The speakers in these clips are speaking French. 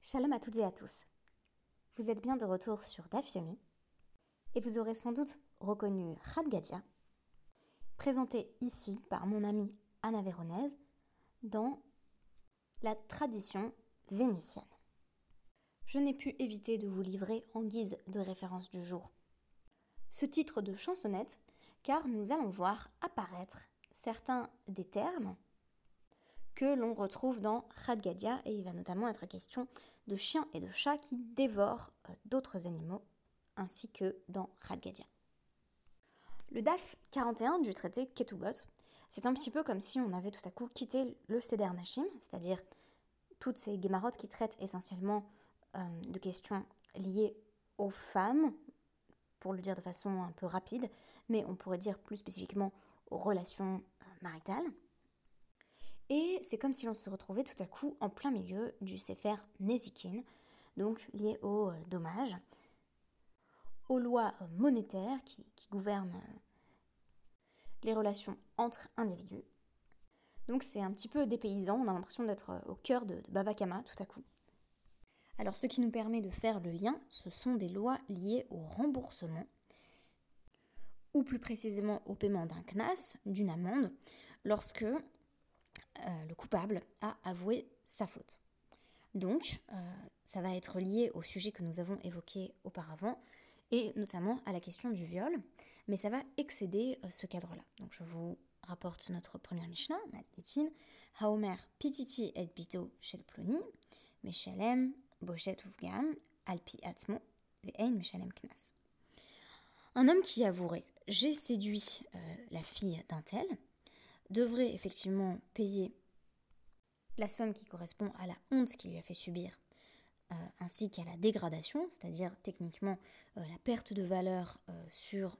Shalom à toutes et à tous. Vous êtes bien de retour sur Daf Yomi et vous aurez sans doute reconnu Khadgadia, présenté ici par mon amie Anna dans la tradition vénitienne. Je n'ai pu éviter de vous livrer en guise de référence du jour ce titre de chansonnette car nous allons voir apparaître certains des termes que l'on retrouve dans Khadgadia et il va notamment être question de chiens et de chats qui dévorent euh, d'autres animaux ainsi que dans Khadgadia. Le DAF 41 du traité Ketubot, c'est un petit peu comme si on avait tout à coup quitté le Seder Nashim, c'est-à-dire toutes ces guémarottes qui traitent essentiellement euh, de questions liées aux femmes, pour le dire de façon un peu rapide, mais on pourrait dire plus spécifiquement aux relations euh, maritales. Et c'est comme si l'on se retrouvait tout à coup en plein milieu du Sefer Nezikin, donc lié aux euh, dommages, aux lois monétaires qui, gouvernent les relations entre individus. Donc c'est un petit peu dépaysant, on a l'impression d'être euh, au cœur de, Kama tout à coup. Alors ce qui nous permet de faire le lien, ce sont des lois liées au remboursement, ou plus précisément au paiement d'un CNAS, d'une amende, lorsque euh, le coupable a avoué sa faute. Donc, ça va être lié au sujet que nous avons évoqué auparavant, et notamment à la question du viol, mais ça va excéder euh, ce cadre-là. Donc je vous rapporte notre première Mishnah, Matnitin, Haomer pititi et bito shel uvgam, alpi atmo, ve'ein meshalem knas. Un homme qui avouerait j'ai séduit euh, la fille d'un tel devrait effectivement payer la somme qui correspond à la honte qu'il lui a fait subir euh, ainsi qu'à la dégradation, c'est-à-dire techniquement la perte de valeur sur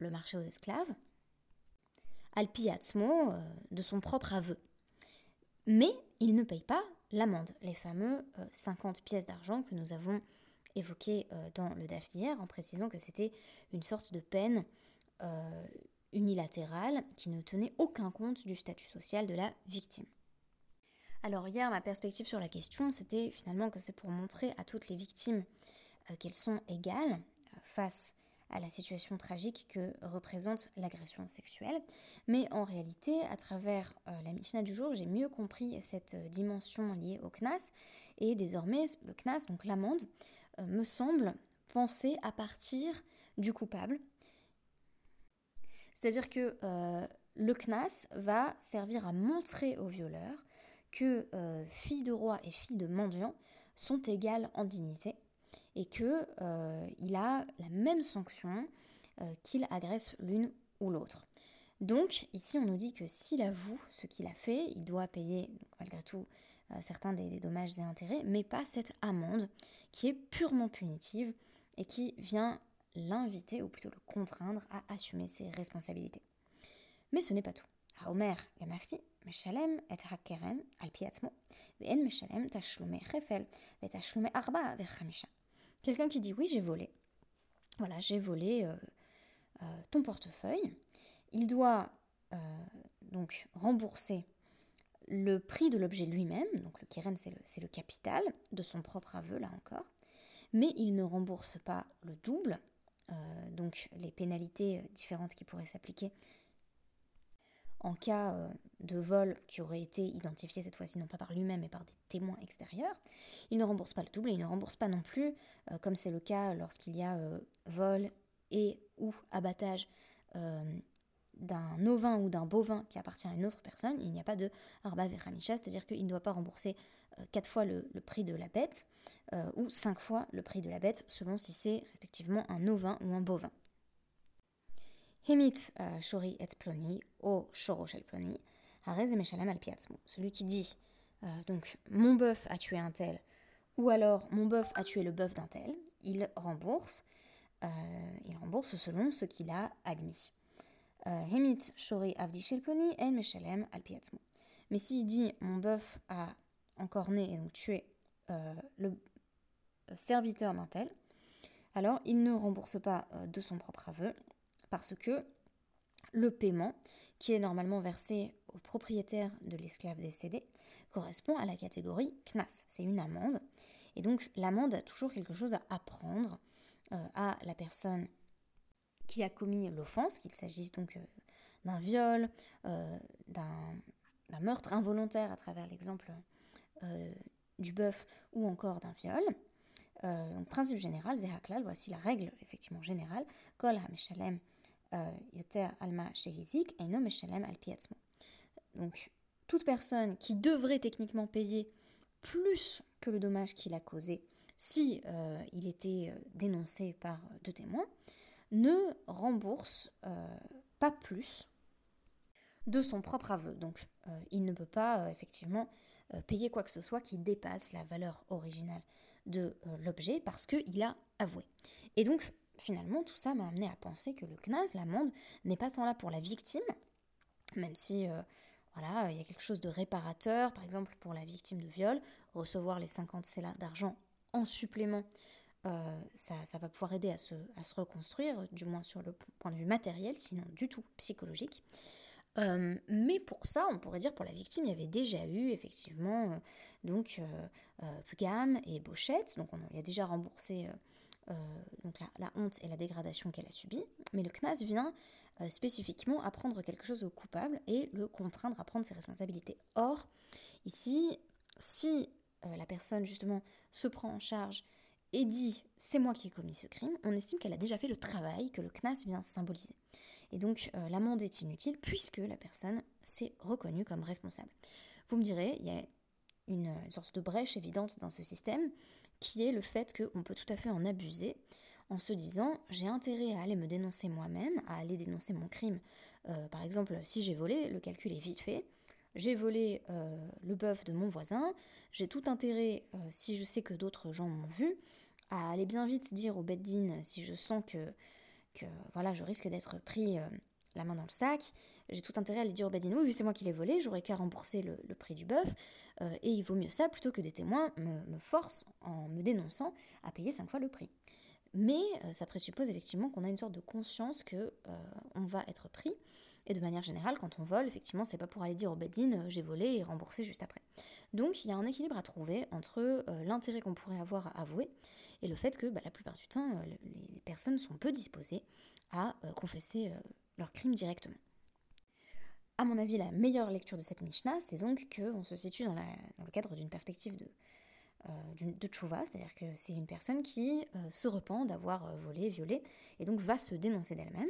le marché aux esclaves, alpiatsmo de son propre aveu. Mais il ne paye pas l'amende, les fameux 50 pièces d'argent que nous avons évoqués dans le DAF d'hier, en précisant que c'était une sorte de peine unilatérale qui ne tenait aucun compte du statut social de la victime. Alors hier, ma perspective sur la question, c'était finalement que c'est pour montrer à toutes les victimes euh, qu'elles sont égales euh, face à la situation tragique que représente l'agression sexuelle. Mais en réalité, à travers euh, la Mishnah du jour, j'ai mieux compris cette dimension liée au CNAS. Et désormais, le CNAS, donc l'amende, me semble penser à partir du coupable. C'est-à-dire que le CNAS va servir à montrer au violeur que euh, filles de roi et filles de mendiants sont égales en dignité et que euh, il a la même sanction euh, qu'il agresse l'une ou l'autre. Donc ici on nous dit que s'il avoue ce qu'il a fait, il doit payer malgré tout certains des, dommages et intérêts, mais pas cette amende qui est purement punitive et qui vient l'inviter ou plutôt le contraindre à assumer ses responsabilités. Mais ce n'est pas tout. Quelqu'un qui dit oui, j'ai volé. Voilà, j'ai volé euh, euh, ton portefeuille. Il doit euh, donc rembourser le prix de l'objet lui-même, donc le keren c'est le, le, capital de son propre aveu là encore, mais il ne rembourse pas le double, donc les pénalités différentes qui pourraient s'appliquer en cas euh, de vol qui aurait été identifié cette fois-ci non pas par lui-même mais par des témoins extérieurs. Il ne rembourse pas le double et il ne rembourse pas non plus, euh, comme c'est le cas lorsqu'il y a euh, vol et ou abattage d'un ovin ou d'un bovin qui appartient à une autre personne, il n'y a pas de arba veramisha, c'est-à-dire qu'il ne doit pas rembourser quatre fois le, prix de la bête ou cinq fois le prix de la bête selon si c'est respectivement un ovin ou un bovin. Hemit shori et ploni au shoroshel ploni, meshalem al Celui qui dit euh, donc mon bœuf a tué un tel ou alors mon bœuf a tué le bœuf d'un tel, il rembourse, euh, il rembourse selon ce qu'il a admis. Euh, Hemit shori avdi ploni en meshalem al Mais s'il dit mon bœuf a encorné et donc tué le serviteur d'un tel, alors il ne rembourse pas de son propre aveu parce que le paiement, qui est normalement versé au propriétaire de l'esclave décédé, correspond à la catégorie CNAS, c'est une amende. Et donc l'amende a toujours quelque chose à apprendre euh, à la personne qui a commis l'offense, qu'il s'agisse donc euh, d'un viol, euh, d'un meurtre involontaire à travers l'exemple du bœuf ou encore d'un viol. donc principe général, Zehaklal, voici la règle effectivement générale, Kol ha-meshalem meshalem al Donc toute personne qui devrait techniquement payer plus que le dommage qu'il a causé si euh, il était euh, dénoncé par deux témoins, ne rembourse euh, pas plus de son propre aveu. Donc il ne peut pas effectivement payer quoi que ce soit qui dépasse la valeur originale de l'objet parce qu'il a avoué. Et donc finalement tout ça m'a amené à penser que le CNAS, l'amende, n'est pas tant là pour la victime, même si voilà, il y a quelque chose de réparateur, par exemple pour la victime de viol, recevoir les 50 célas d'argent en supplément, euh, ça, va pouvoir aider à se, reconstruire, du moins sur le point de vue matériel, sinon du tout psychologique. Euh, mais pour ça, on pourrait dire pour la victime, il y avait déjà eu effectivement euh, donc Pgam et Bochette, donc on y a déjà remboursé donc la, honte et la dégradation qu'elle a subie, mais le CNAS vient spécifiquement apprendre quelque chose au coupable et le contraindre à prendre ses responsabilités. Or, ici, si la personne justement se prend en charge et dit c'est moi qui ai commis ce crime, on estime qu'elle a déjà fait le travail que le CNAS vient symboliser. Et donc euh, l'amende est inutile puisque la personne s'est reconnue comme responsable. Vous me direz, il y a une, sorte de brèche évidente dans ce système qui est le fait qu'on peut tout à fait en abuser en se disant j'ai intérêt à aller me dénoncer moi-même, à aller dénoncer mon crime. Euh, par exemple, si j'ai volé, le calcul est vite fait j'ai volé euh, le bœuf de mon voisin, j'ai tout intérêt, euh, si je sais que d'autres gens m'ont vu, à aller bien vite dire au beddin si je sens que, que voilà, je risque d'être pris la main dans le sac, j'ai tout intérêt à aller dire au beddin oui, c'est moi qui l'ai volé, j'aurais qu'à rembourser le, prix du bœuf, et il vaut mieux ça plutôt que des témoins me, forcent, en me dénonçant, à payer cinq fois le prix. Mais ça présuppose effectivement qu'on a une sorte de conscience que on va être pris et de manière générale, quand on vole, effectivement, c'est pas pour aller dire au bedin euh, j'ai volé et rembourser juste après. Donc il y a un équilibre à trouver entre euh, l'intérêt qu'on pourrait avoir à avouer et le fait que bah, la plupart du temps, euh, les personnes sont peu disposées à confesser leur crime directement. À mon avis, la meilleure lecture de cette Mishnah, c'est donc qu'on se situe dans, le cadre d'une perspective de, de tchouva, c'est-à-dire que c'est une personne qui se repent d'avoir volé, violé, et donc va se dénoncer d'elle-même.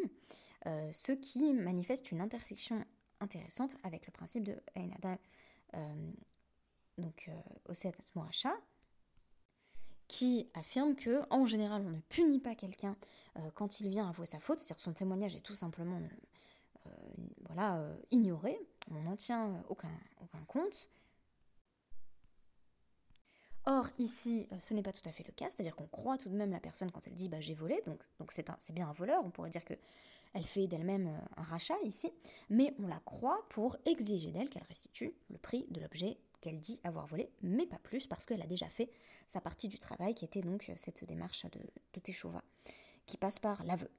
Euh, ce qui manifeste une intersection intéressante avec le principe de Einada, euh, donc euh, Oset Moracha, qui affirme que en général on ne punit pas quelqu'un quand il vient avouer sa faute, c'est-à-dire son témoignage est tout simplement voilà, ignoré, on n'en tient aucun, compte. Or, ici, ce n'est pas tout à fait le cas, c'est-à-dire qu'on croit tout de même la personne quand elle dit bah, j'ai volé, donc c'est bien un voleur, on pourrait dire que elle fait d'elle-même euh, un rachat ici, mais on la croit pour exiger d'elle qu'elle restitue le prix de l'objet qu'elle dit avoir volé, mais pas plus parce qu'elle a déjà fait sa partie du travail qui était donc cette démarche de, de qui passe par l'aveu.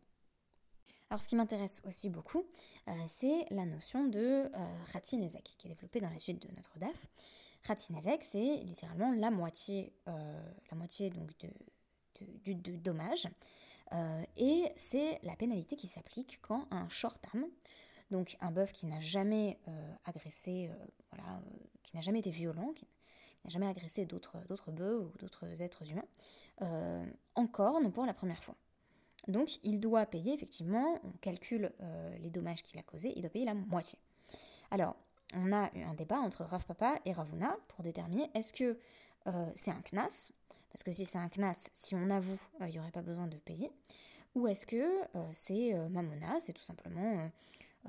Alors ce qui m'intéresse aussi beaucoup, euh, c'est la notion de euh, qui est développée dans la suite de notre DAF. Ratinezek, c'est littéralement la moitié, euh, donc du dommage euh, et c'est la pénalité qui s'applique quand un short-arm, donc un bœuf qui n'a jamais euh, agressé, euh, voilà, qui n'a jamais été violent, qui n'a jamais agressé d'autres bœufs ou d'autres êtres humains, en corne pour la première fois. Donc il doit payer, effectivement, on calcule les dommages qu'il a causés, il doit payer la moitié. Alors, on a un débat entre Rav Papa et Ravuna pour déterminer est-ce que c'est un knas, parce que si c'est un CNAS, si on avoue, euh, il n'y aurait pas besoin de payer. Ou est-ce que euh, c'est euh, Mamona, c'est tout simplement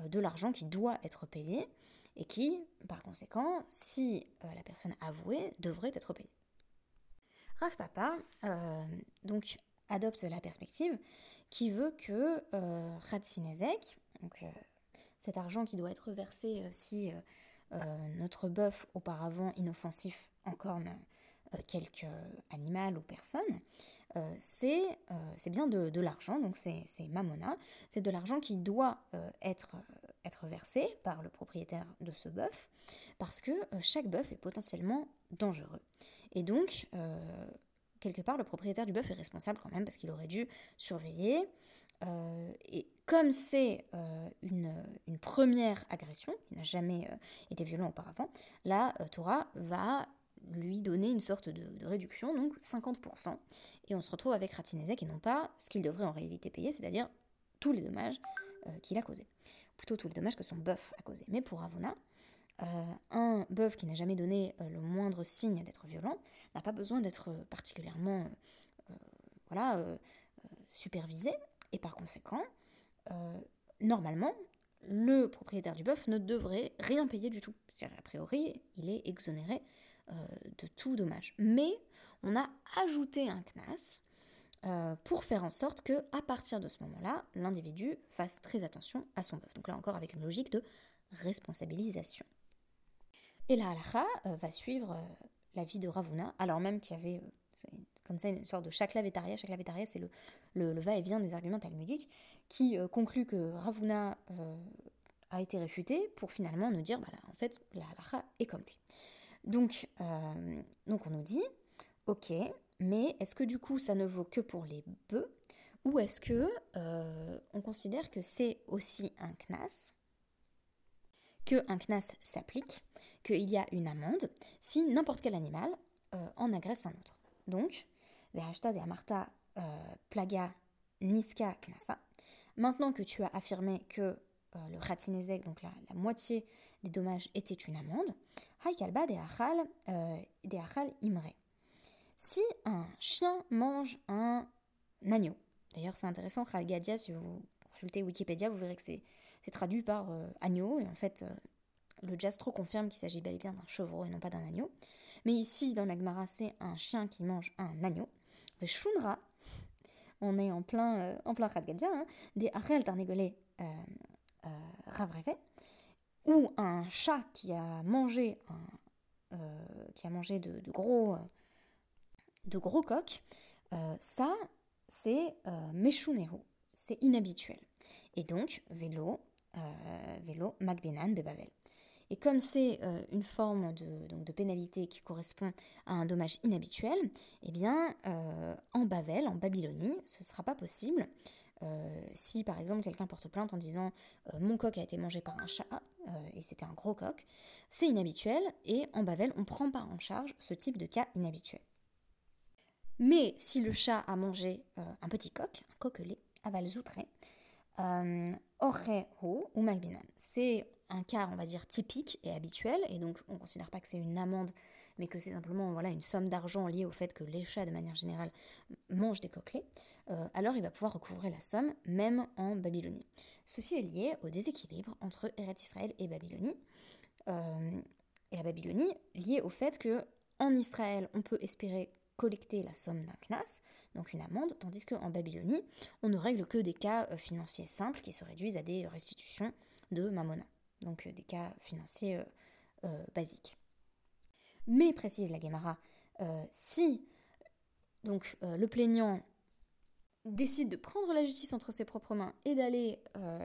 de l'argent qui doit être payé et qui, par conséquent, si la personne avouée, devrait être payée. Rav Papa donc, adopte la perspective qui veut que euh, donc cet argent qui doit être versé si notre bœuf auparavant inoffensif encorne quelque animal ou personne, c'est bien de, l'argent, donc c'est mamona, c'est de l'argent qui doit être, être versé par le propriétaire de ce bœuf, parce que chaque bœuf est potentiellement dangereux. Et donc, quelque part, le propriétaire du bœuf est responsable quand même parce qu'il aurait dû surveiller. Euh, et comme c'est euh, une, première agression, il n'a jamais euh, été violent auparavant, la Torah va lui donner une sorte de, réduction, donc 50%. Et on se retrouve avec Ratinezek et non pas ce qu'il devrait en réalité payer, c'est-à-dire tous les dommages qu'il a causés. Plutôt tous les dommages que son bœuf a causés. Mais pour Avona, euh, un bœuf qui n'a jamais donné euh, le moindre signe d'être violent n'a pas besoin d'être particulièrement euh, supervisé, et par conséquent, normalement, le propriétaire du bœuf ne devrait rien payer du tout. A priori, il est exonéré de tout dommage. Mais on a ajouté un CNAS pour faire en sorte que, à partir de ce moment-là, l'individu fasse très attention à son bœuf. Donc là encore avec une logique de responsabilisation. Et la halakha euh, va suivre euh, la vie de Ravuna, alors même qu'il y avait euh, comme ça une sorte de chaque vétaria. Chaque vétaria, c'est le, le, va-et-vient des arguments talmudiques qui conclut que Ravuna a été réfuté pour finalement nous dire, bah en fait, la halakha est comme lui. Donc, donc on nous dit, ok, mais est-ce que du coup ça ne vaut que pour les bœufs ou est-ce que on considère que c'est aussi un knas qu'un CNAS s'applique, qu'il y a une amende si n'importe quel animal euh, en agresse un autre. Donc, Verhashta de Amarta euh, Plaga Niska Knasa. Maintenant que tu as affirmé que euh, le Khatinezek, donc la, moitié des dommages, était une amende, Haikalba de Achal Imre. Si un chien mange un agneau, d'ailleurs c'est intéressant, Khalgadia, si vous consultez Wikipédia, vous verrez que c'est traduit par euh, agneau, et en fait, euh, le Jastro confirme qu'il s'agit bel et bien d'un chevreau et non pas d'un agneau. Mais ici, dans la Gemara, c'est un chien qui mange un agneau. Veshfunra, on est en plein, euh, en plein hein, des Arel Tarnégolé Ravreve, ou un chat qui a mangé, un, qui a mangé de, gros, de gros coqs, ça, c'est Meshuneru, c'est inhabituel. Et donc, vélo, euh, vélo Magbenan Bebavel. Et comme c'est euh, une forme de, donc de, pénalité qui correspond à un dommage inhabituel, eh bien, euh, en Bavel, en Babylonie, ce ne sera pas possible. Si par exemple quelqu'un porte plainte en disant mon coq a été mangé par un chat et c'était un gros coq, c'est inhabituel et en Bavel on ne prend pas en charge ce type de cas inhabituel. Mais si le chat a mangé un petit coq, un coquelet, aval zoutré, euh, ou Magbinan. C'est un cas, on va dire, typique et habituel, et donc on ne considère pas que c'est une amende, mais que c'est simplement voilà, une somme d'argent liée au fait que les chats, de manière générale, mangent des coquelets, euh, alors il va pouvoir recouvrer la somme, même en Babylonie. Ceci est lié au déséquilibre entre Eretz Israël et Babylonie. Euh, et la Babylonie, lié au fait que en Israël, on peut espérer collecter la somme d'un knas, donc une amende, tandis qu'en Babylonie, on ne règle que des cas euh, financiers simples qui se réduisent à des restitutions de mamona, donc des cas financiers basiques. Mais, précise la Gemara, si donc, le plaignant décide de prendre la justice entre ses propres mains et d'aller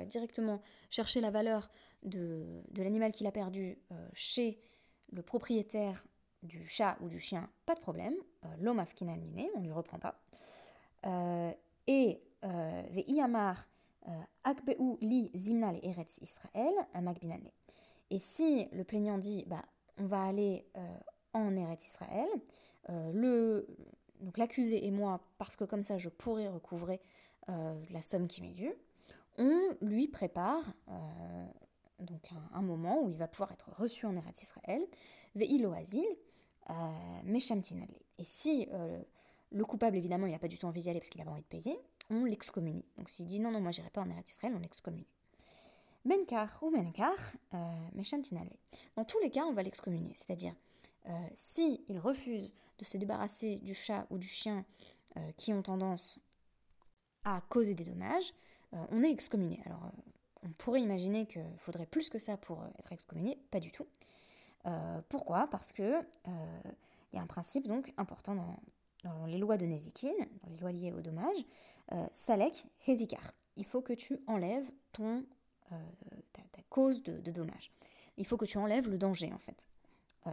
directement chercher la valeur de, l'animal qu'il a perdu chez le propriétaire du chat ou du chien, pas de problème. Euh, l'homme afkinan miné, on ne lui reprend pas. Euh, et euh, ve'iyamar akbeu li zimnal eretz Israël, makbinale. Et si le plaignant dit, bah, on va aller en Eretz Israël, le, donc l'accusé et moi, parce que comme ça je pourrais recouvrer la somme qui m'est due, on lui prépare donc un, moment où il va pouvoir être reçu en Eretz Israël, ve'ilo asil, euh, Et si euh, le coupable, évidemment, il n'a pas du tout envie d'y aller parce qu'il n'a pas envie de payer, on l'excommunie. Donc s'il dit non, non, moi j'irai pas en Eretz Israël, on l'excommunie. Benkar ou Menkar, euh, Dans tous les cas, on va l'excommunier. C'est-à-dire, euh, si il refuse de se débarrasser du chat ou du chien qui ont tendance à causer des dommages, on est excommunié. Alors, on pourrait imaginer qu'il faudrait plus que ça pour être excommunié, pas du tout. pourquoi? Parce que il y a un principe donc important dans, les lois de Nezikin, dans les lois liées au dommage, Salek Hezikar. Il faut que tu enlèves ton, ta, cause de, de dommage. Il faut que tu enlèves le danger en fait.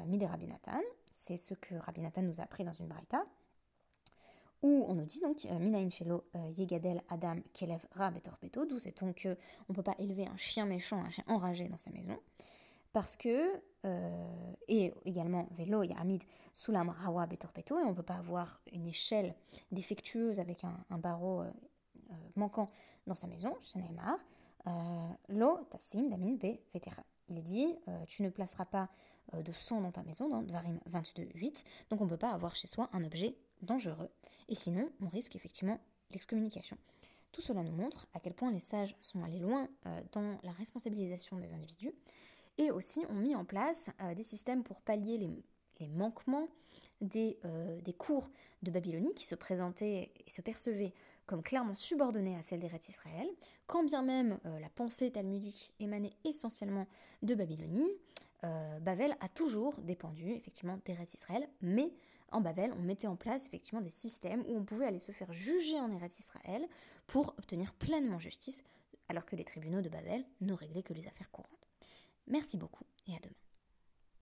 Mide Rabbi Nathan, c'est ce que Rabbi Nathan nous a appris dans une braïta, où on nous dit donc euh, Minaïn Shelo euh, Yegadel Adam Kelev Rab et Torpeto, d'où donc qu'on ne peut pas élever un chien méchant, un chien enragé dans sa maison, parce que, euh, et également Velo Yamid Sulam Rawa Betorpeto, et on ne peut pas avoir une échelle défectueuse avec un, barreau manquant dans sa maison, Sheneemar, Lo Tassim Damin Be Vetera. Il est dit, tu ne placeras pas de sang dans ta maison, dans Dvarim 22.8, donc on ne peut pas avoir chez soi un objet dangereux, et sinon on risque effectivement l'excommunication. Tout cela nous montre à quel point les sages sont allés loin euh, dans la responsabilisation des individus, et aussi ont mis en place euh, des systèmes pour pallier les, manquements des, euh, des, cours de Babylonie qui se présentaient et se percevaient comme clairement subordonnés à celles des Israël, quand bien même la pensée talmudique émanait essentiellement de Babylonie, Bavel a toujours dépendu effectivement des Israël, mais en Babel, on mettait en place effectivement des systèmes où on pouvait aller se faire juger en Eretz Israël pour obtenir pleinement justice, alors que les tribunaux de Babel ne réglaient que les affaires courantes. Merci beaucoup et à demain.